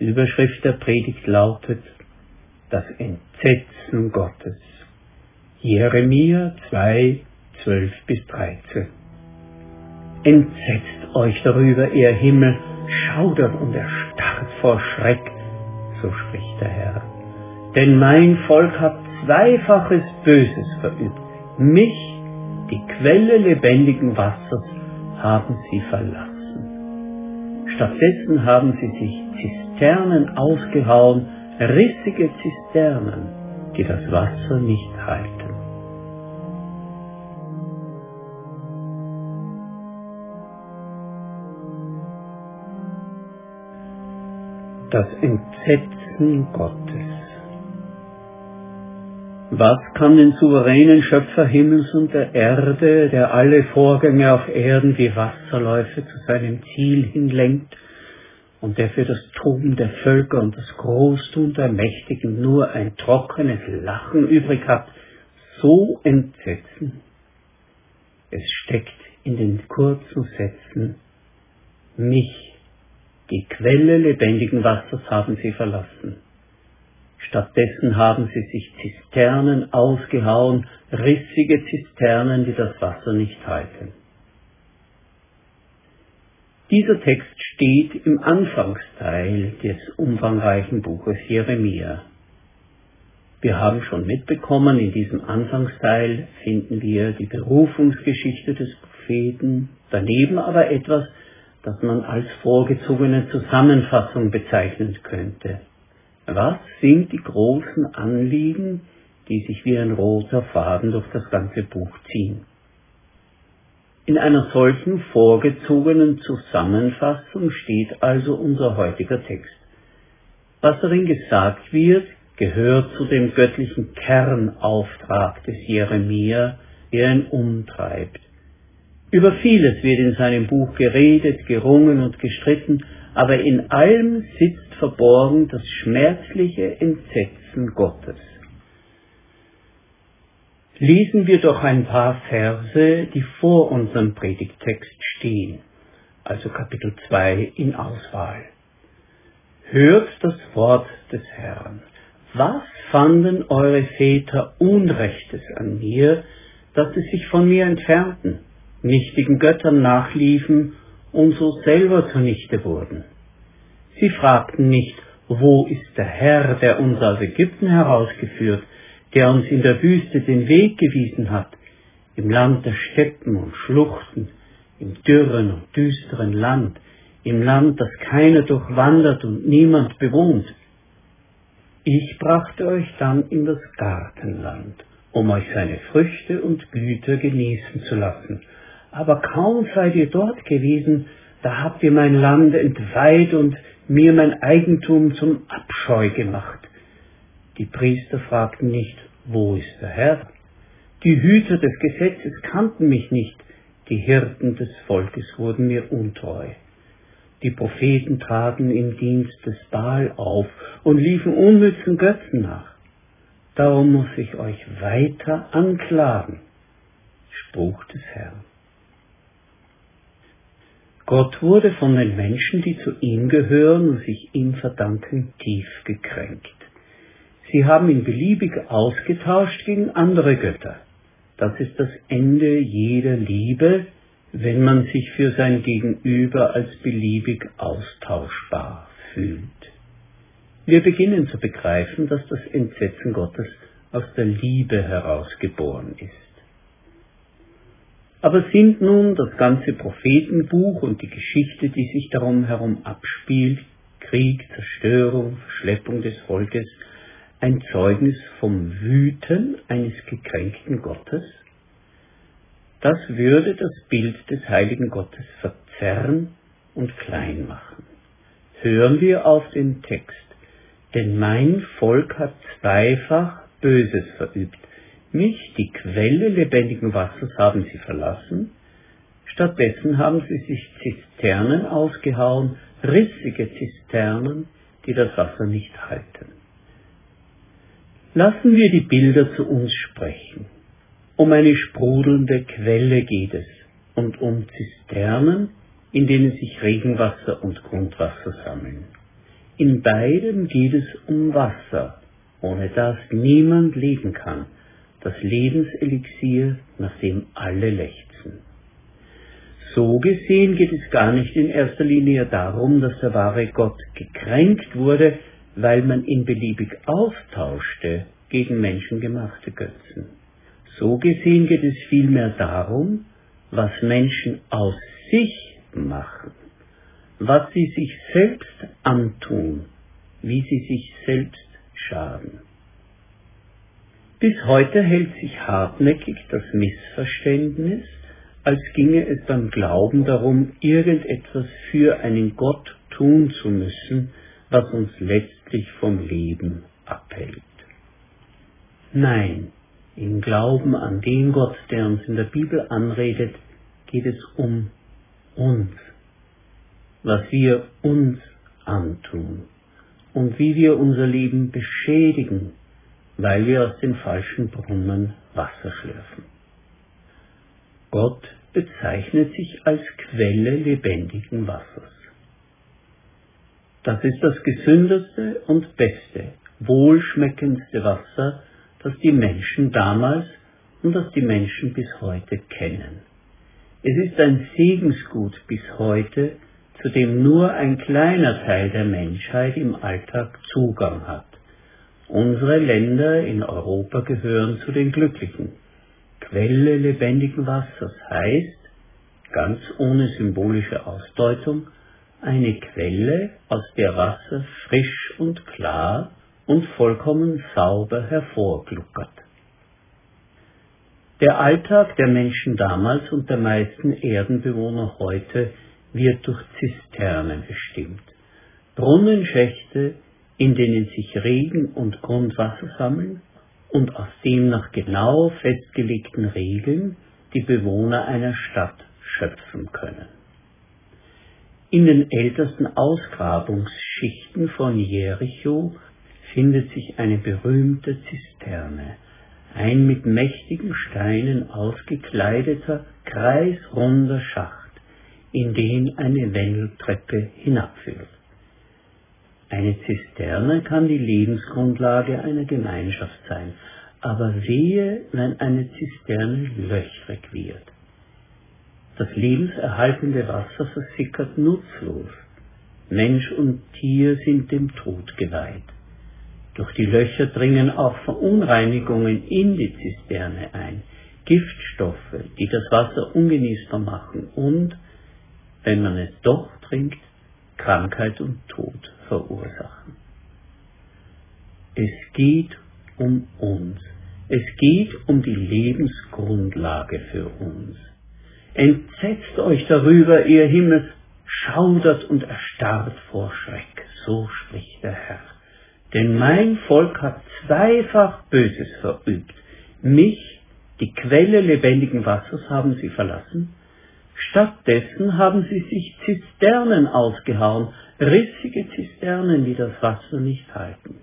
Überschrift der Predigt lautet Das Entsetzen Gottes. Jeremia 2, 12 bis 13. Entsetzt euch darüber, ihr Himmel, schaudert und erstarrt vor Schreck, so spricht der Herr. Denn mein Volk hat zweifaches Böses verübt. Mich, die Quelle lebendigen Wassers, haben sie verlassen. Stattdessen haben sie sich Zisternen ausgehauen, rissige Zisternen, die das Wasser nicht halten. Das Entsetzen Gottes. Was kann den souveränen Schöpfer Himmels und der Erde, der alle Vorgänge auf Erden wie Wasserläufe zu seinem Ziel hinlenkt und der für das Toben der Völker und das Großtun der Mächtigen nur ein trockenes Lachen übrig hat, so entsetzen? Es steckt in den kurzen Sätzen, mich, die Quelle lebendigen Wassers haben sie verlassen Stattdessen haben sie sich Zisternen ausgehauen, rissige Zisternen, die das Wasser nicht halten. Dieser Text steht im Anfangsteil des umfangreichen Buches Jeremia. Wir haben schon mitbekommen, in diesem Anfangsteil finden wir die Berufungsgeschichte des Propheten, daneben aber etwas, das man als vorgezogene Zusammenfassung bezeichnen könnte. Was sind die großen Anliegen, die sich wie ein roter Faden durch das ganze Buch ziehen? In einer solchen vorgezogenen Zusammenfassung steht also unser heutiger Text. Was darin gesagt wird, gehört zu dem göttlichen Kernauftrag des Jeremia, der ihn umtreibt. Über vieles wird in seinem Buch geredet, gerungen und gestritten, aber in allem sitzt verborgen das schmerzliche Entsetzen Gottes. Lesen wir doch ein paar Verse, die vor unserem Predigtext stehen, also Kapitel 2 in Auswahl. Hört das Wort des Herrn. Was fanden eure Väter Unrechtes an mir, dass sie sich von mir entfernten, nichtigen Göttern nachliefen und so selber zunichte wurden? Sie fragten nicht, wo ist der Herr, der uns aus Ägypten herausgeführt, der uns in der Wüste den Weg gewiesen hat, im Land der Steppen und Schluchten, im dürren und düsteren Land, im Land, das keiner durchwandert und niemand bewohnt. Ich brachte euch dann in das Gartenland, um euch seine Früchte und Güter genießen zu lassen. Aber kaum seid ihr dort gewesen, da habt ihr mein Land entweiht und mir mein Eigentum zum Abscheu gemacht. Die Priester fragten nicht, wo ist der Herr? Die Hüter des Gesetzes kannten mich nicht, die Hirten des Volkes wurden mir untreu. Die Propheten traten im Dienst des Baal auf und liefen unnützen Götzen nach. Darum muss ich euch weiter anklagen. Spruch des Herrn. Gott wurde von den Menschen, die zu ihm gehören und sich ihm verdanken, tief gekränkt. Sie haben ihn beliebig ausgetauscht gegen andere Götter. Das ist das Ende jeder Liebe, wenn man sich für sein Gegenüber als beliebig austauschbar fühlt. Wir beginnen zu begreifen, dass das Entsetzen Gottes aus der Liebe herausgeboren ist. Aber sind nun das ganze Prophetenbuch und die Geschichte, die sich darum herum abspielt, Krieg, Zerstörung, Verschleppung des Volkes, ein Zeugnis vom Wüten eines gekränkten Gottes? Das würde das Bild des heiligen Gottes verzerren und klein machen. Hören wir auf den Text, denn mein Volk hat zweifach Böses verübt mich, die Quelle lebendigen Wassers, haben sie verlassen, stattdessen haben sie sich Zisternen ausgehauen, rissige Zisternen, die das Wasser nicht halten. Lassen wir die Bilder zu uns sprechen. Um eine sprudelnde Quelle geht es und um Zisternen, in denen sich Regenwasser und Grundwasser sammeln. In beidem geht es um Wasser, ohne das niemand leben kann, das Lebenselixier, nach dem alle lechzen. So gesehen geht es gar nicht in erster Linie darum, dass der wahre Gott gekränkt wurde, weil man ihn beliebig austauschte gegen menschengemachte Götzen. So gesehen geht es vielmehr darum, was Menschen aus sich machen was sie sich selbst antun, wie sie sich selbst schaden. Bis heute hält sich hartnäckig das Missverständnis, als ginge es beim Glauben darum, irgendetwas für einen Gott tun zu müssen, was uns letztlich vom Leben abhält. Nein, im Glauben an den Gott, der uns in der Bibel anredet, geht es um uns was wir uns antun und wie wir unser Leben beschädigen, weil wir aus den falschen Brunnen Wasser schlürfen. Gott bezeichnet sich als Quelle lebendigen Wassers. Das ist das gesündeste und beste, wohlschmeckendste Wasser, das die Menschen damals und das die Menschen bis heute kennen. Es ist ein Segensgut bis heute, zu dem nur ein kleiner Teil der Menschheit im Alltag Zugang hat. Unsere Länder in Europa gehören zu den Glücklichen. Quelle lebendigen Wassers heißt, ganz ohne symbolische Ausdeutung, eine Quelle, aus der Wasser frisch und klar und vollkommen sauber hervorgluckert. Der Alltag der Menschen damals und der meisten Erdenbewohner heute wird durch Zisternen bestimmt. Brunnenschächte, in denen sich Regen und Grundwasser sammeln und aus dem nach genau festgelegten Regeln die Bewohner einer Stadt schöpfen können. In den ältesten Ausgrabungsschichten von Jericho findet sich eine berühmte Zisterne, ein mit mächtigen Steinen ausgekleideter, kreisrunder Schacht in den eine Wendeltreppe hinabführt. Eine Zisterne kann die Lebensgrundlage einer Gemeinschaft sein, aber wehe, wenn eine Zisterne löchrig wird. Das lebenserhaltende Wasser versickert nutzlos. Mensch und Tier sind dem Tod geweiht. Durch die Löcher dringen auch Verunreinigungen in die Zisterne ein, Giftstoffe, die das Wasser ungenießbar machen und wenn man es doch trinkt, Krankheit und Tod verursachen. Es geht um uns. Es geht um die Lebensgrundlage für uns. Entsetzt euch darüber, ihr Himmels, schaudert und erstarrt vor Schreck, so spricht der Herr. Denn mein Volk hat zweifach Böses verübt. Mich, die Quelle lebendigen Wassers, haben sie verlassen Stattdessen haben sie sich Zisternen ausgehauen, rissige Zisternen, die das Wasser nicht halten.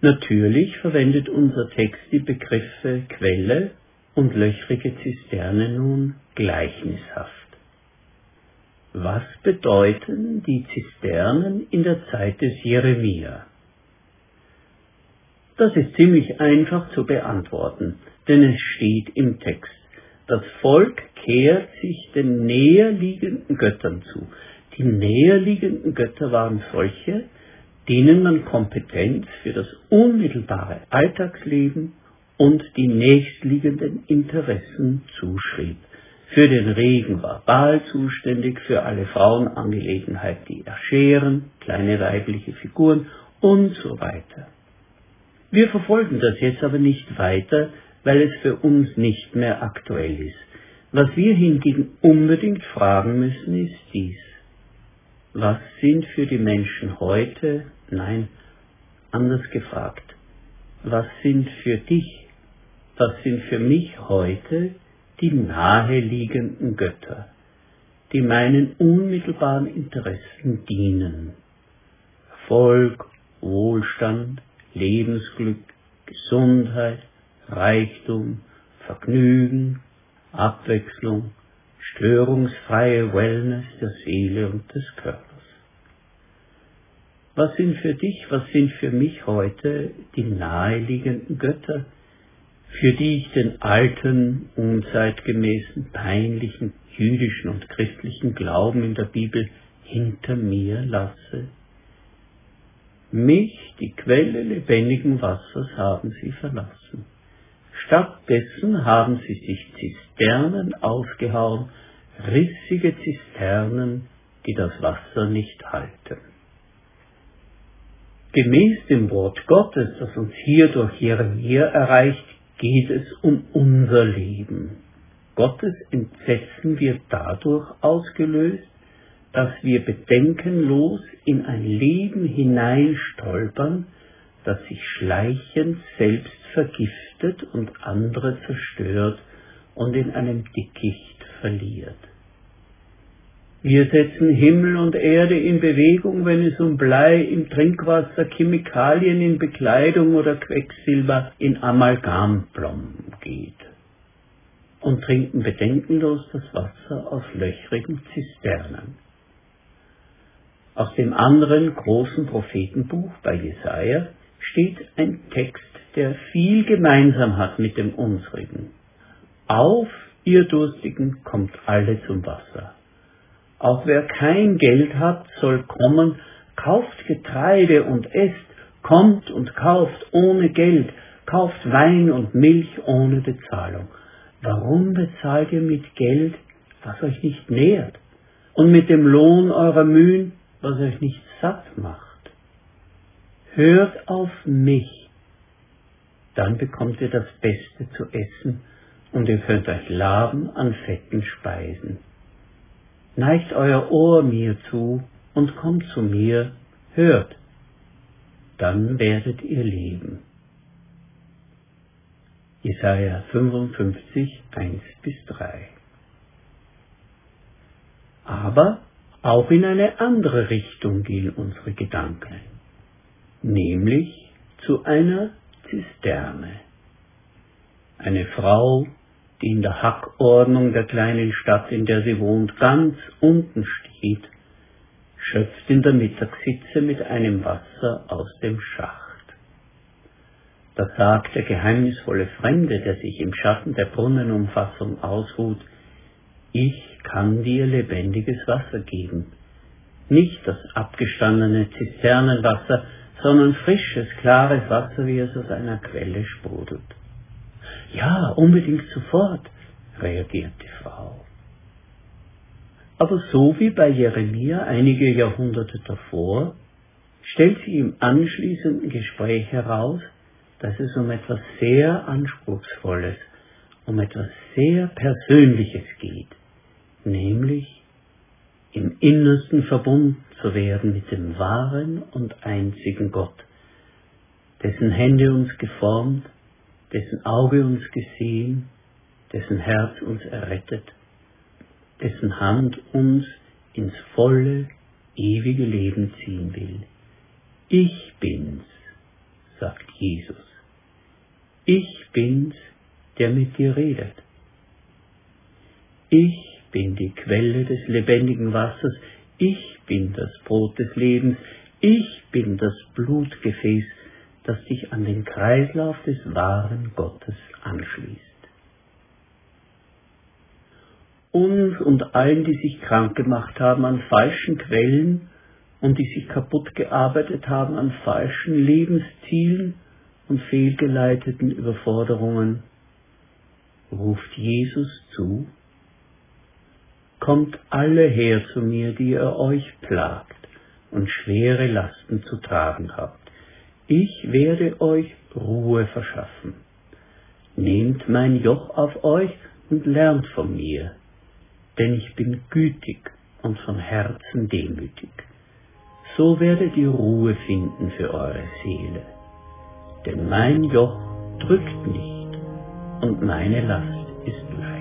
Natürlich verwendet unser Text die Begriffe Quelle und löchrige Zisterne nun gleichnishaft. Was bedeuten die Zisternen in der Zeit des Jeremia? Das ist ziemlich einfach zu beantworten, denn es steht im Text. Das Volk kehrt sich den näherliegenden Göttern zu. Die näherliegenden Götter waren solche, denen man Kompetenz für das unmittelbare Alltagsleben und die nächstliegenden Interessen zuschrieb. Für den Regen war Baal zuständig, für alle Frauenangelegenheit die Erscheren, kleine weibliche Figuren und so weiter. Wir verfolgen das jetzt aber nicht weiter, weil es für uns nicht mehr aktuell ist. Was wir hingegen unbedingt fragen müssen, ist dies. Was sind für die Menschen heute, nein, anders gefragt, was sind für dich, was sind für mich heute die naheliegenden Götter, die meinen unmittelbaren Interessen dienen? Erfolg, Wohlstand, Lebensglück, Gesundheit, Reichtum, Vergnügen, Abwechslung, störungsfreie Wellness der Seele und des Körpers. Was sind für dich, was sind für mich heute die naheliegenden Götter, für die ich den alten, unzeitgemäßen, peinlichen jüdischen und christlichen Glauben in der Bibel hinter mir lasse? Mich, die Quelle lebendigen Wassers, haben sie verlassen. Stattdessen haben sie sich Zisternen ausgehauen, rissige Zisternen, die das Wasser nicht halten. Gemäß dem Wort Gottes, das uns hier durch Jeremia erreicht, geht es um unser Leben. Gottes Entsetzen wird dadurch ausgelöst, dass wir bedenkenlos in ein Leben hineinstolpern, das sich schleichend selbst vergiftet und andere zerstört und in einem Dickicht verliert. Wir setzen Himmel und Erde in Bewegung, wenn es um Blei im Trinkwasser, Chemikalien in Bekleidung oder Quecksilber in Amalgamplomben geht und trinken bedenkenlos das Wasser aus löchrigen Zisternen. Aus dem anderen großen Prophetenbuch bei Jesaja steht ein Text, der viel gemeinsam hat mit dem unsrigen. Auf, ihr Durstigen, kommt alle zum Wasser. Auch wer kein Geld hat, soll kommen, kauft Getreide und esst, kommt und kauft ohne Geld, kauft Wein und Milch ohne Bezahlung. Warum bezahlt ihr mit Geld, was euch nicht nährt, und mit dem Lohn eurer Mühen, was euch nicht satt macht? Hört auf mich, dann bekommt ihr das Beste zu essen und ihr könnt euch laben an fetten Speisen. Neigt euer Ohr mir zu und kommt zu mir, hört, dann werdet ihr leben. Jesaja 55, 1 bis 3. Aber auch in eine andere Richtung gehen unsere Gedanken, nämlich zu einer Zisterne. Eine Frau, die in der Hackordnung der kleinen Stadt, in der sie wohnt, ganz unten steht, schöpft in der Mittagssitze mit einem Wasser aus dem Schacht. Da sagt der geheimnisvolle Fremde, der sich im Schatten der Brunnenumfassung ausruht, ich kann dir lebendiges Wasser geben. Nicht das abgestandene Zisternenwasser, sondern frisches, klares Wasser, wie es aus einer Quelle sprudelt. Ja, unbedingt sofort, reagiert die Frau. Aber so wie bei Jeremia einige Jahrhunderte davor, stellt sie im anschließenden Gespräch heraus, dass es um etwas sehr Anspruchsvolles, um etwas sehr Persönliches geht, nämlich im Innersten verbunden zu werden mit dem wahren und einzigen Gott, dessen Hände uns geformt, dessen Auge uns gesehen, dessen Herz uns errettet, dessen Hand uns ins volle, ewige Leben ziehen will. Ich bin's, sagt Jesus. Ich bin's, der mit dir redet. Ich bin die Quelle des lebendigen Wassers, ich bin das Brot des Lebens, ich bin das Blutgefäß, das dich an den Kreislauf des wahren Gottes anschließt. Uns und allen, die sich krank gemacht haben an falschen Quellen und die sich kaputt gearbeitet haben an falschen Lebenszielen, und fehlgeleiteten Überforderungen ruft Jesus zu, Kommt alle her zu mir, die ihr euch plagt und schwere Lasten zu tragen habt. Ich werde euch Ruhe verschaffen. Nehmt mein Joch auf euch und lernt von mir, denn ich bin gütig und von Herzen demütig. So werdet ihr Ruhe finden für eure Seele denn mein Joch drückt nicht und meine Last ist leicht.